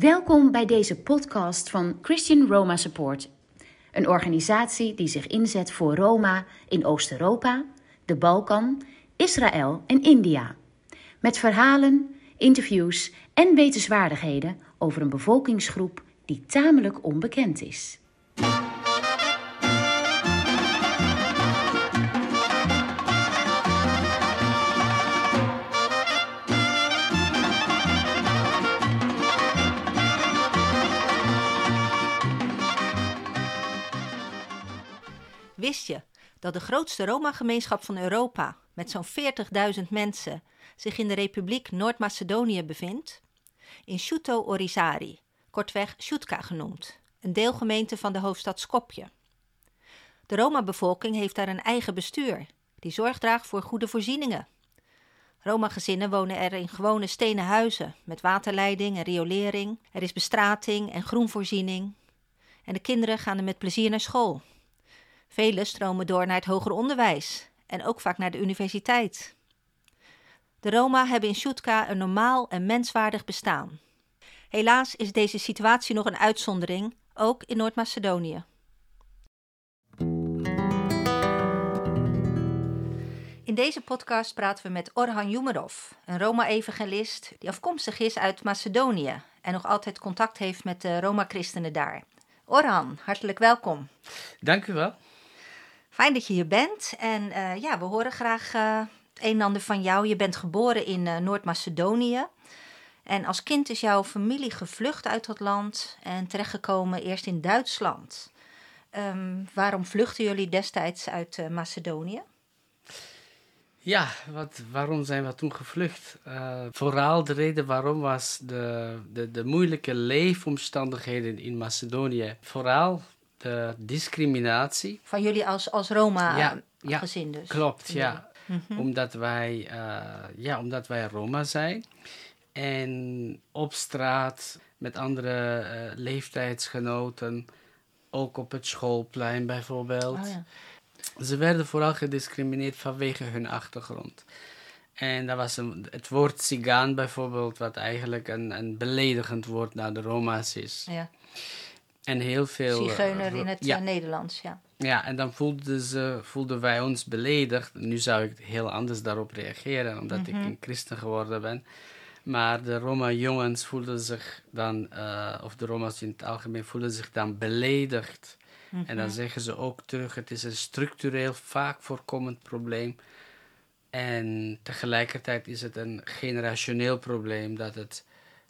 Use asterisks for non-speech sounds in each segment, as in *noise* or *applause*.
Welkom bij deze podcast van Christian Roma Support, een organisatie die zich inzet voor Roma in Oost-Europa, de Balkan, Israël en India. Met verhalen, interviews en wetenswaardigheden over een bevolkingsgroep die tamelijk onbekend is. Wist je dat de grootste Roma-gemeenschap van Europa, met zo'n 40.000 mensen, zich in de Republiek Noord-Macedonië bevindt? In Shuto Orizari, kortweg Shutka genoemd, een deelgemeente van de hoofdstad Skopje. De Roma-bevolking heeft daar een eigen bestuur, die zorg draagt voor goede voorzieningen. Roma-gezinnen wonen er in gewone stenen huizen met waterleiding en riolering. Er is bestrating en groenvoorziening. En de kinderen gaan er met plezier naar school. Velen stromen door naar het hoger onderwijs en ook vaak naar de universiteit. De Roma hebben in Shutka een normaal en menswaardig bestaan. Helaas is deze situatie nog een uitzondering, ook in Noord-Macedonië. In deze podcast praten we met Orhan Jumerov, een Roma-evangelist die afkomstig is uit Macedonië en nog altijd contact heeft met de Roma-christenen daar. Orhan, hartelijk welkom. Dank u wel. Fijn dat je hier bent. En uh, ja, we horen graag het een en ander van jou. Je bent geboren in uh, Noord-Macedonië. En als kind is jouw familie gevlucht uit dat land en terechtgekomen eerst in Duitsland. Um, waarom vluchten jullie destijds uit Macedonië? Ja, wat, waarom zijn we toen gevlucht? Vooral de reden waarom was de, de, de moeilijke leefomstandigheden in Macedonië. Vooral de discriminatie. Van jullie als, als Roma-gezin ja, dus? Klopt, ja. Mm-hmm. omdat, wij, uh, ja, omdat wij Roma zijn. En op straat met andere uh, leeftijdsgenoten, ook op het schoolplein bijvoorbeeld. Oh, ja. Ze werden vooral gediscrimineerd vanwege hun achtergrond. En dat was een, het woord Sigaan bijvoorbeeld, wat eigenlijk een, een beledigend woord naar de Roma's is. Ja. En heel veel... Zigeuner in het ja. Nederlands, ja. Ja, en dan voelden, ze, voelden wij ons beledigd. Nu zou ik heel anders daarop reageren, omdat mm -hmm. ik een christen geworden ben. Maar de Roma-jongens voelden zich dan, uh, of de Roma's in het algemeen, voelden zich dan beledigd. Mm -hmm. En dan zeggen ze ook terug, het is een structureel, vaak voorkomend probleem. En tegelijkertijd is het een generationeel probleem, dat het,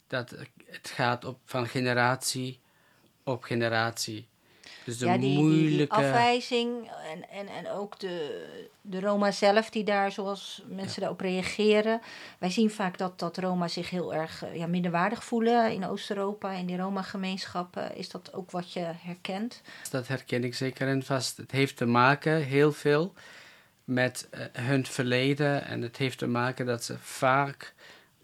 dat het gaat op, van generatie op generatie. Dus de ja, die, moeilijke... die, afwijzing en, en, en ook de, de Roma zelf die daar, zoals mensen ja. daarop reageren. Wij zien vaak dat, dat Roma zich heel erg ja, minderwaardig voelen in Oost-Europa, in die Roma-gemeenschappen. Is dat ook wat je herkent? Dat herken ik zeker en vast. Het heeft te maken, heel veel, met uh, hun verleden. En het heeft te maken dat ze vaak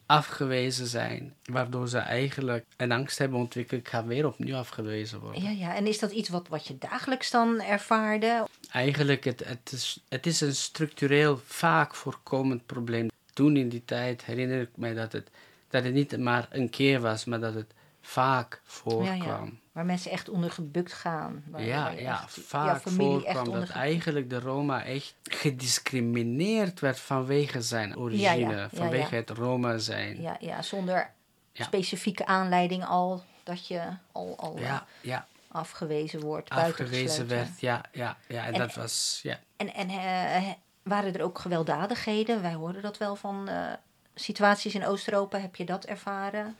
afgewezen zijn, waardoor ze eigenlijk een angst hebben ontwikkeld, ik ga weer opnieuw afgewezen worden. Ja, ja. en is dat iets wat, wat je dagelijks dan ervaarde? Eigenlijk, het, het, is, het is een structureel vaak voorkomend probleem. Toen in die tijd herinner ik mij dat het, dat het niet maar een keer was, maar dat het vaak voorkwam. Ja, ja. Waar mensen echt onder gebukt gaan. Waar ja, ja echt, vaak voorkwam dat eigenlijk de Roma echt gediscrimineerd werd vanwege zijn origine, ja, vanwege het Roma zijn. Ja, ja zonder specifieke aanleiding al dat je al, al ja, ja. afgewezen wordt. Afgewezen werd, ja, ja, ja. En, en dat was, ja. En, en uh, waren er ook gewelddadigheden? Wij hoorden dat wel van... Uh, situaties in Oost-Europa, heb je dat ervaren?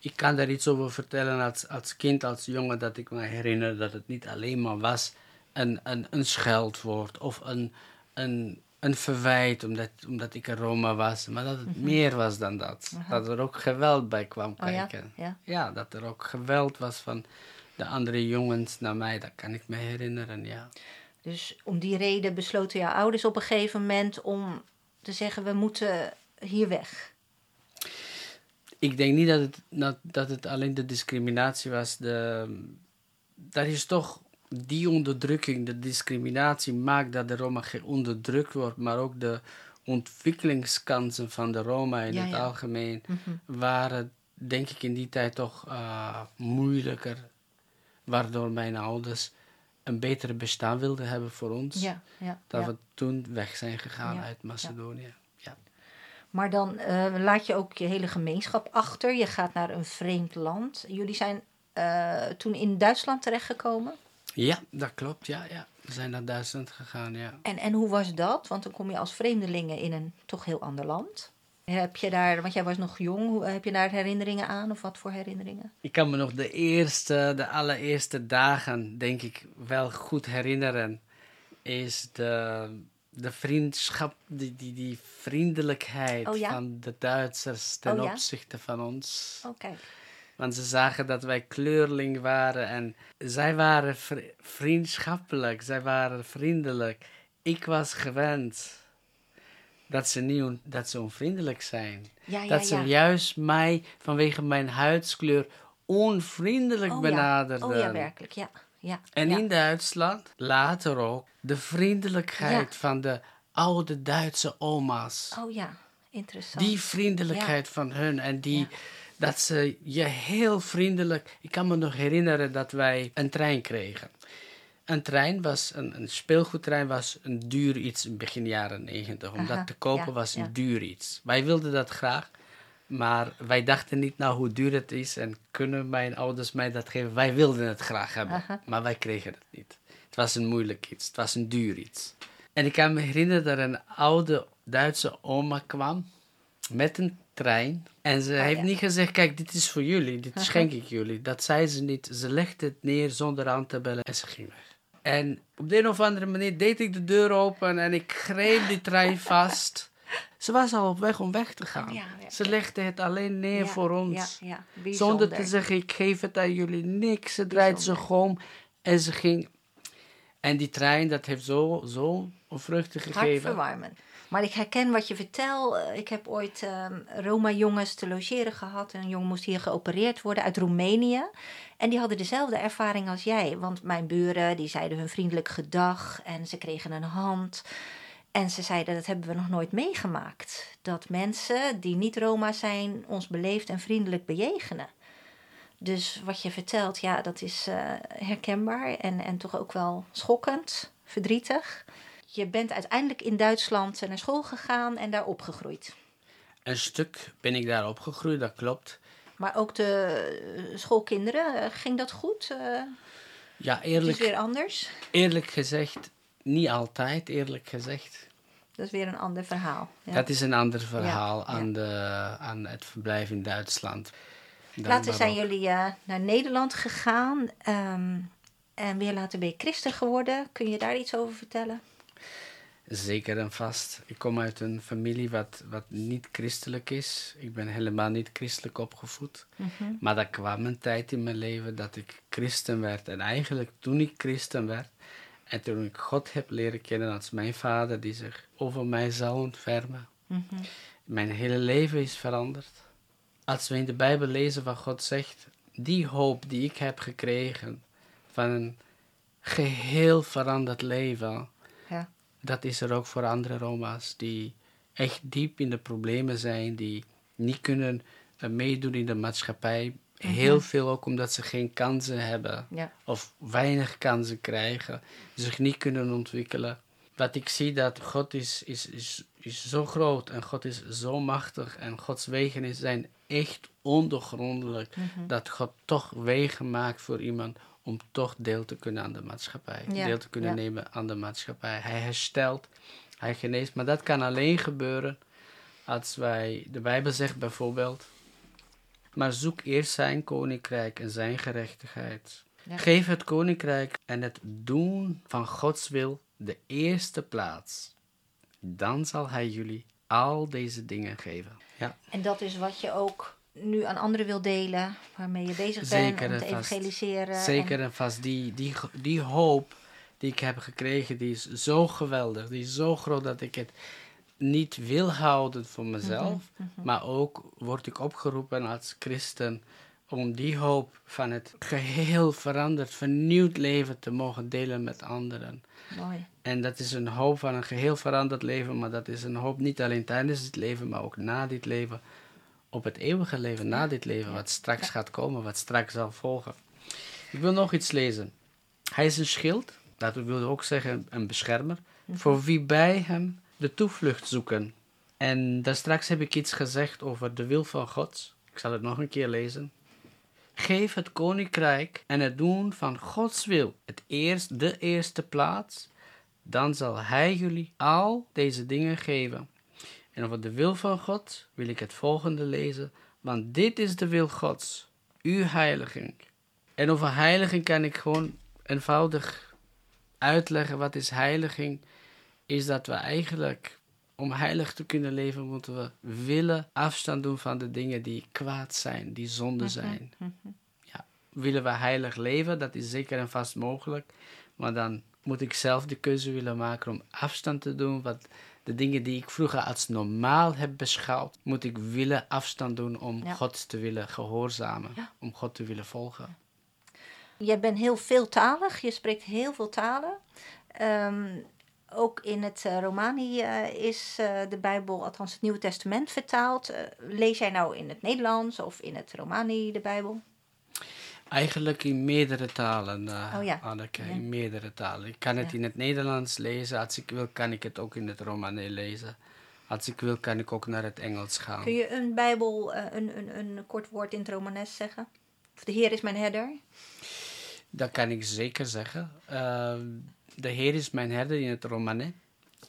Ik kan daar iets over vertellen als, als kind, als jongen, dat ik me herinner dat het niet alleen maar was een, een, een scheldwoord of een, een, een verwijt omdat, omdat ik een Roma was, maar dat het mm -hmm. meer was dan dat. Uh -huh. Dat er ook geweld bij kwam kijken. Oh ja? Ja. ja, dat er ook geweld was van de andere jongens naar mij, dat kan ik me herinneren, ja. Dus om die reden besloten jouw ouders op een gegeven moment om te zeggen: we moeten hier weg? Ik denk niet dat het, dat, dat het alleen de discriminatie was. De, dat is toch die onderdrukking, de discriminatie maakt dat de Roma onderdrukt wordt, maar ook de ontwikkelingskansen van de Roma in ja, het ja. algemeen Mhm. waren denk ik, in die tijd toch uh, moeilijker. Waardoor mijn ouders een betere bestaan wilden hebben voor ons. Ja, ja, dat we toen weg zijn gegaan uit Macedonië. Maar dan uh, laat je ook je hele gemeenschap achter. Je gaat naar een vreemd land. Jullie zijn uh, toen in Duitsland terechtgekomen? Ja, dat klopt. Ja, ja. We zijn naar Duitsland gegaan, ja. En, en hoe was dat? Want dan kom je als vreemdelingen in een toch heel ander land. Heb je daar, want jij was nog jong, heb je daar herinneringen aan of wat voor herinneringen? Ik kan me nog de eerste, de allereerste dagen, denk ik, wel goed herinneren. Is de, de vriendschap, die, die, die vriendelijkheid oh, ja? van de Duitsers ten oh, ja? opzichte van ons. Oh. Want ze zagen dat wij kleurling waren en zij waren vriendschappelijk, zij waren vriendelijk. Ik was gewend dat ze, niet dat ze onvriendelijk zijn. Ja, dat ze juist mij vanwege mijn huidskleur onvriendelijk oh, benaderden. Oh ja, werkelijk, ja. Ja en ja. in Duitsland later ook de vriendelijkheid van de oude Duitse oma's. Oh ja, interessant. Die vriendelijkheid van hun en die dat ze je heel vriendelijk. Ik kan me nog herinneren dat wij een trein kregen. Een trein was, een, een speelgoedtrein was een duur iets in begin jaren negentig. Om Aha, dat te kopen was een duur iets. Wij wilden dat graag, maar wij dachten niet nou hoe duur het is en kunnen mijn ouders mij dat geven. Wij wilden het graag hebben, Aha. maar wij kregen het niet. Het was een moeilijk iets, het was een duur iets. En ik kan me herinneren dat een oude Duitse oma kwam met een trein. En ze Oh, heeft ja. niet gezegd, kijk, dit is voor jullie, dit schenk ik jullie. Dat zei ze niet. Ze legde het neer zonder aan te bellen en ze ging weg. En op de een of andere manier deed ik de deur open en ik greep die trein vast. Ze was al op weg om weg te gaan. Ja, ja. Ze legde het alleen neer voor ons. Zonder te zeggen, ik geef het aan jullie niks. Ze draait zich om en ze ging. En die trein, dat heeft zo, zo vruchten gegeven. Hartverwarmend. Maar ik herken wat je vertelt. Eh, Ik heb ooit ehm, Roma-jongens te logeren gehad. Een jongen moest hier geopereerd worden uit Roemenië. En die hadden dezelfde ervaring als jij. Want mijn buren die zeiden hun vriendelijk gedag en ze kregen een hand. En ze zeiden dat hebben we nog nooit meegemaakt. Dat mensen die niet Roma zijn ons beleefd en vriendelijk bejegenen. Dus wat je vertelt, ja, dat is eh, herkenbaar en, en toch ook wel schokkend, verdrietig. Je bent uiteindelijk in Duitsland naar school gegaan en daar opgegroeid. Een stuk ben ik daar opgegroeid, dat klopt. Maar ook de eh, schoolkinderen, eh, ging dat goed? Eh, Ja, het is eerlijk, weer anders. eerlijk gezegd, niet altijd, eerlijk gezegd. Dat is weer een ander verhaal. Ja. Dat is een ander verhaal Ja, Aan, de, aan het verblijf in Duitsland. Later zijn jullie eh, naar Nederland gegaan. ehm, en weer later ben je christen geworden. Kun je daar iets over vertellen? Zeker en vast. Ik kom uit een familie wat, wat niet christelijk is. Ik ben helemaal niet christelijk opgevoed. Mhm. Maar er kwam een tijd in mijn leven dat ik christen werd. En eigenlijk toen ik christen werd en toen ik God heb leren kennen als mijn vader die zich over mij zou ontfermen. Mhm. Mijn hele leven is veranderd. Als we in de Bijbel lezen wat God zegt, die hoop die ik heb gekregen van een geheel veranderd leven, Ja. dat is er ook voor andere Roma's die echt diep in de problemen zijn, die niet kunnen eh, meedoen in de maatschappij. Heel veel ook omdat ze geen kansen hebben Ja. of weinig kansen krijgen, zich niet kunnen ontwikkelen. Wat ik zie dat God is, is, is, is zo groot en God is zo machtig en Gods wegen zijn echt ondergrondelijk. Dat God toch wegen maakt voor iemand om toch deel te kunnen aan de maatschappij. Ja, Deel te kunnen ja. nemen aan de maatschappij. Hij herstelt, hij geneest. Maar dat kan alleen gebeuren als wij, de Bijbel zegt bijvoorbeeld, maar zoek eerst zijn koninkrijk en zijn gerechtigheid. Ja. Geef het koninkrijk en het doen van Gods wil de eerste plaats. Dan zal hij jullie al deze dingen geven. Ja, En dat is wat je ook nu aan anderen wil delen, waarmee je bezig bent om te vast. evangeliseren. zeker en- en vast. Die, die, die hoop die ik heb gekregen, die is zo geweldig. Die is zo groot dat ik het niet wil houden voor mezelf. Maar ook word ik opgeroepen als christen om die hoop van het geheel veranderd, vernieuwd leven te mogen delen met anderen. Mooi. En dat is een hoop van een geheel veranderd leven, maar dat is een hoop niet alleen tijdens het leven, maar ook na dit leven. op het eeuwige leven, na dit leven, wat straks gaat komen, wat straks zal volgen. Ik wil nog iets lezen. Hij is een schild, dat wil ook zeggen een beschermer, Mhm. voor wie bij hem de toevlucht zoeken. En daar straks heb ik iets gezegd over de wil van God. Ik zal het nog een keer lezen. Geef het koninkrijk en het doen van Gods wil het eerst de eerste plaats, dan zal Hij jullie al deze dingen geven. En over de wil van God wil ik het volgende lezen, want dit is de wil Gods, uw heiliging. En over heiliging kan ik gewoon eenvoudig uitleggen wat is heiliging, is dat we eigenlijk om heilig te kunnen leven moeten we willen afstand doen van de dingen die kwaad zijn, die zonde zijn. Ja, willen we heilig leven, dat is zeker en vast mogelijk, maar dan moet ik zelf de keuze willen maken om afstand te doen. Wat de dingen die ik vroeger als normaal heb beschouwd, moet ik willen afstand doen om Ja. God te willen gehoorzamen, Ja. om God te willen volgen. Jij bent heel veeltalig, je spreekt heel veel talen. Ehm, ook in het eh, Romani eh, is eh, de Bijbel, althans het Nieuwe Testament, vertaald. Lees jij nou in het Nederlands of in het Romani de Bijbel? Eigenlijk in meerdere talen, Oh ja. Anneke, Ja. in meerdere talen. Ik kan het Ja. in het Nederlands lezen, als ik wil kan ik het ook in het Romani lezen. Als ik wil kan ik ook naar het Engels gaan. Kun je een Bijbel, een, een, een kort woord in het Romanes zeggen? Of de Heer is mijn herder? Dat kan ik zeker zeggen. Eh, de Heer is mijn herder in het Romane.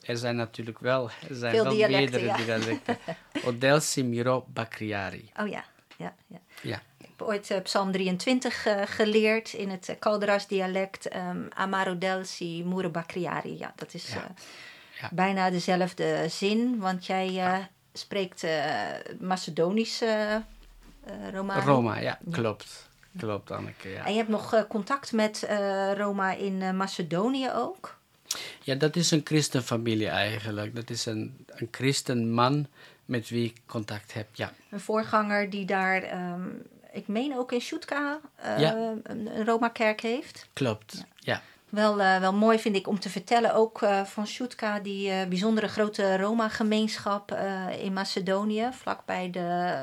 Er zijn natuurlijk wel, er zijn Veel wel dialecten, meerdere ja. dialecten. *laughs* Odel Simiro Bakriari. Oh ja, ja, ja. Ja, Ik heb ooit eh, Psalm 23 eh, geleerd in het uh, Calderas dialect. ehm Amaro Delsi Moere Bakriari. Ja, dat is Ja. eh, Ja. bijna dezelfde zin. Want jij eh, spreekt eh Macedonische eh Romani. Roma, ja, klopt. Klopt, Anneke, ja. En je hebt nog eh, contact met eh, Roma in eh, Macedonië ook? Ja, dat is een christenfamilie eigenlijk. Dat is een, een christenman met wie ik contact heb, ja. Een voorganger die daar, ehm, ik meen ook in Shutka, Ja. een, Roma-kerk heeft. Klopt, ja. Wel, wel mooi vind ik om te vertellen, ook van Shutka, die bijzondere grote Roma-gemeenschap in Macedonië, vlakbij de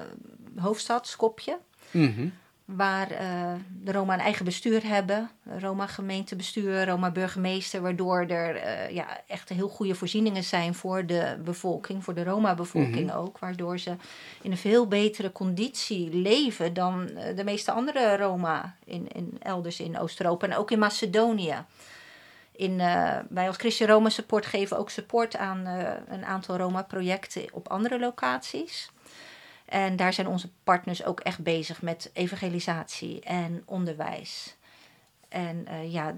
hoofdstad Skopje. Mhm. Waar eh, de Roma een eigen bestuur hebben. Roma gemeentebestuur, Roma burgemeester. Waardoor er eh, ja, echt heel goede voorzieningen zijn voor de bevolking. Voor de Roma-bevolking ook. Waardoor ze in een veel betere conditie leven dan eh, de meeste andere Roma in, in, elders in Oost-Europa. En ook in Macedonië. In, wij als Christian Roma Support geven ook support aan een aantal Roma-projecten op andere locaties. En daar zijn onze partners ook echt bezig met evangelisatie en onderwijs. En eh, ja,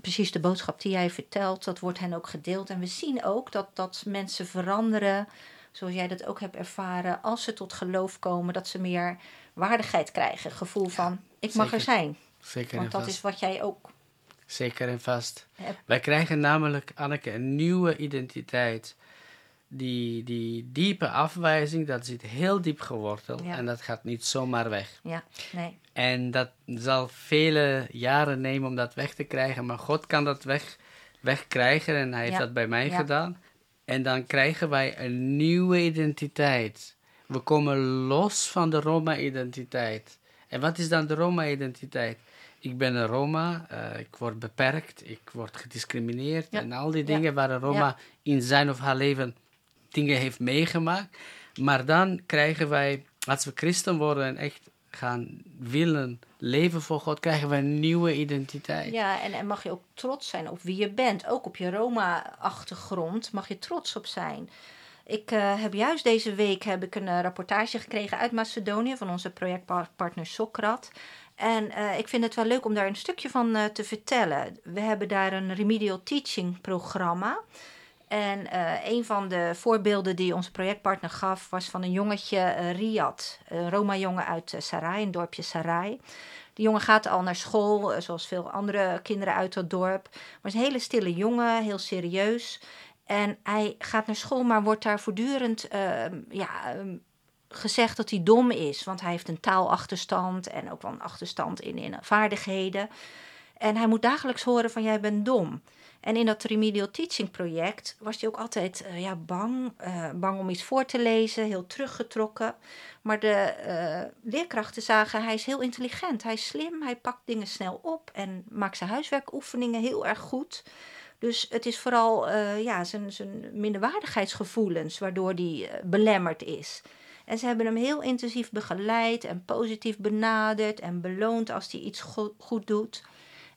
precies de boodschap die jij vertelt, dat wordt hen ook gedeeld. En we zien ook dat, dat mensen veranderen, zoals jij dat ook hebt ervaren, als ze tot geloof komen, dat ze meer waardigheid krijgen. Gevoel van, ik mag er zijn. Zeker en Want dat vast. is wat jij ook Zeker en vast. hebt. Wij krijgen namelijk, Anneke, een nieuwe identiteit. Die, die diepe afwijzing, dat zit heel diep geworteld. Ja. En dat gaat niet zomaar weg. Ja, nee. En dat zal vele jaren nemen om dat weg te krijgen. Maar God kan dat weg, wegkrijgen en hij heeft dat bij mij Ja. gedaan. En dan krijgen wij een nieuwe identiteit. We komen los van de Roma-identiteit. En wat is dan de Roma-identiteit? Ik ben een Roma, eh, ik word beperkt, ik word gediscrimineerd. En al die dingen waar een Roma in zijn of haar leven dingen heeft meegemaakt. Maar dan krijgen wij, als we christen worden en echt gaan willen leven voor God, krijgen we een nieuwe identiteit. Ja, en, en mag je ook trots zijn op wie je bent. Ook op je Roma-achtergrond mag je trots op zijn. Ik eh, heb juist deze week heb ik een eh, rapportage gekregen uit Macedonië van onze projectpartner Sokrat. En eh, ik vind het wel leuk om daar een stukje van te vertellen. We hebben daar een remedial teaching programma. En eh, een van de voorbeelden die onze projectpartner gaf was van een jongetje, eh, Riyad, een Roma-jongen uit eh, Sarai, een dorpje Sarai. Die jongen gaat al naar school, zoals veel andere kinderen uit dat dorp. Maar is een hele stille jongen, heel serieus. En hij gaat naar school, maar wordt daar voortdurend ehm, ja, ehm, gezegd dat hij dom is. Want hij heeft een taalachterstand en ook wel een achterstand in, in vaardigheden. En hij moet dagelijks horen van jij bent dom. En in dat remedial teaching project was hij ook altijd uh, ja, bang, uh, bang om iets voor te lezen, heel teruggetrokken. Maar de uh, leerkrachten zagen, hij is heel intelligent, hij is slim, hij pakt dingen snel op en maakt zijn huiswerkoefeningen heel erg goed. Dus het is vooral ja, zijn, zijn minderwaardigheidsgevoelens waardoor hij belemmerd is. En ze hebben hem heel intensief begeleid en positief benaderd en beloond als hij iets goed doet.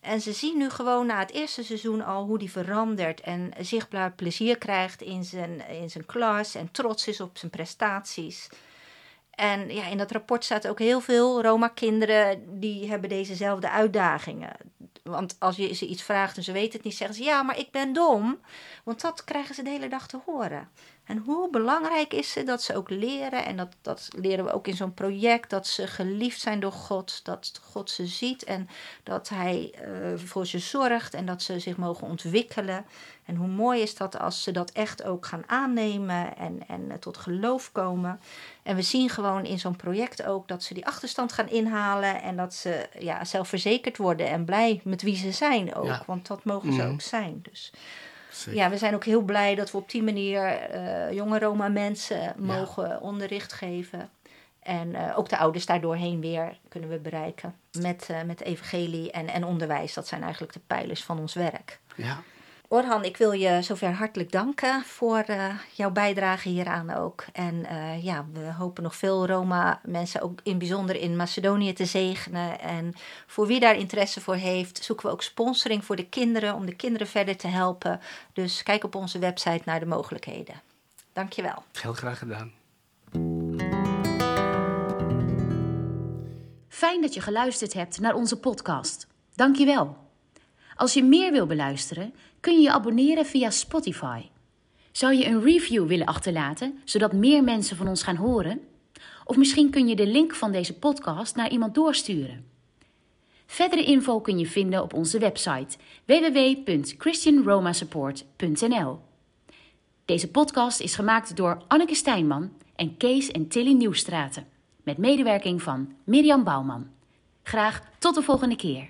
En ze zien nu gewoon na het eerste seizoen al hoe die verandert en zichtbaar plezier krijgt in zijn, in zijn klas en trots is op zijn prestaties. En ja, in dat rapport staat ook heel veel Roma-kinderen die hebben dezezelfde uitdagingen. Want als je ze iets vraagt en ze weten het niet, zeggen ze ja, maar ik ben dom. Want dat krijgen ze de hele dag te horen. En hoe belangrijk is het dat ze ook leren, en dat, dat leren we ook in zo'n project, dat ze geliefd zijn door God, dat God ze ziet en dat Hij uh, voor ze zorgt en dat ze zich mogen ontwikkelen. En hoe mooi is dat als ze dat echt ook gaan aannemen en, en tot geloof komen. En we zien gewoon in zo'n project ook dat ze die achterstand gaan inhalen en dat ze ja, zelfverzekerd worden en blij met wie ze zijn ook. Want dat mogen ze mhm. ook zijn. Dus ja, we zijn ook heel blij dat we op die manier uh, jonge Roma mensen mogen onderricht geven. En uh, ook de ouders daardoorheen weer kunnen we bereiken met, uh, met evangelie en, en onderwijs. Dat zijn eigenlijk de pijlers van ons werk. Ja. Orhan, ik wil je zover hartelijk danken voor uh, jouw bijdrage hieraan ook. En uh, ja, we hopen nog veel Roma-mensen, ook in bijzonder in Macedonië, te zegenen. En voor wie daar interesse voor heeft, zoeken we ook sponsoring voor de kinderen, om de kinderen verder te helpen. Dus kijk op onze website naar de mogelijkheden. Dankjewel. Heel graag gedaan. Fijn dat je geluisterd hebt naar onze podcast. Dankjewel. Als je meer wil beluisteren kun je je abonneren via Spotify. Zou je een review willen achterlaten, zodat meer mensen van ons gaan horen? Of misschien kun je de link van deze podcast naar iemand doorsturen. Verdere info kun je vinden op onze website www.christianromasupport.nl. Deze podcast is gemaakt door Anneke Stijnman en Kees en Tilly Nieuwstraten, met medewerking van Mirjam Bouwman. Graag tot de volgende keer.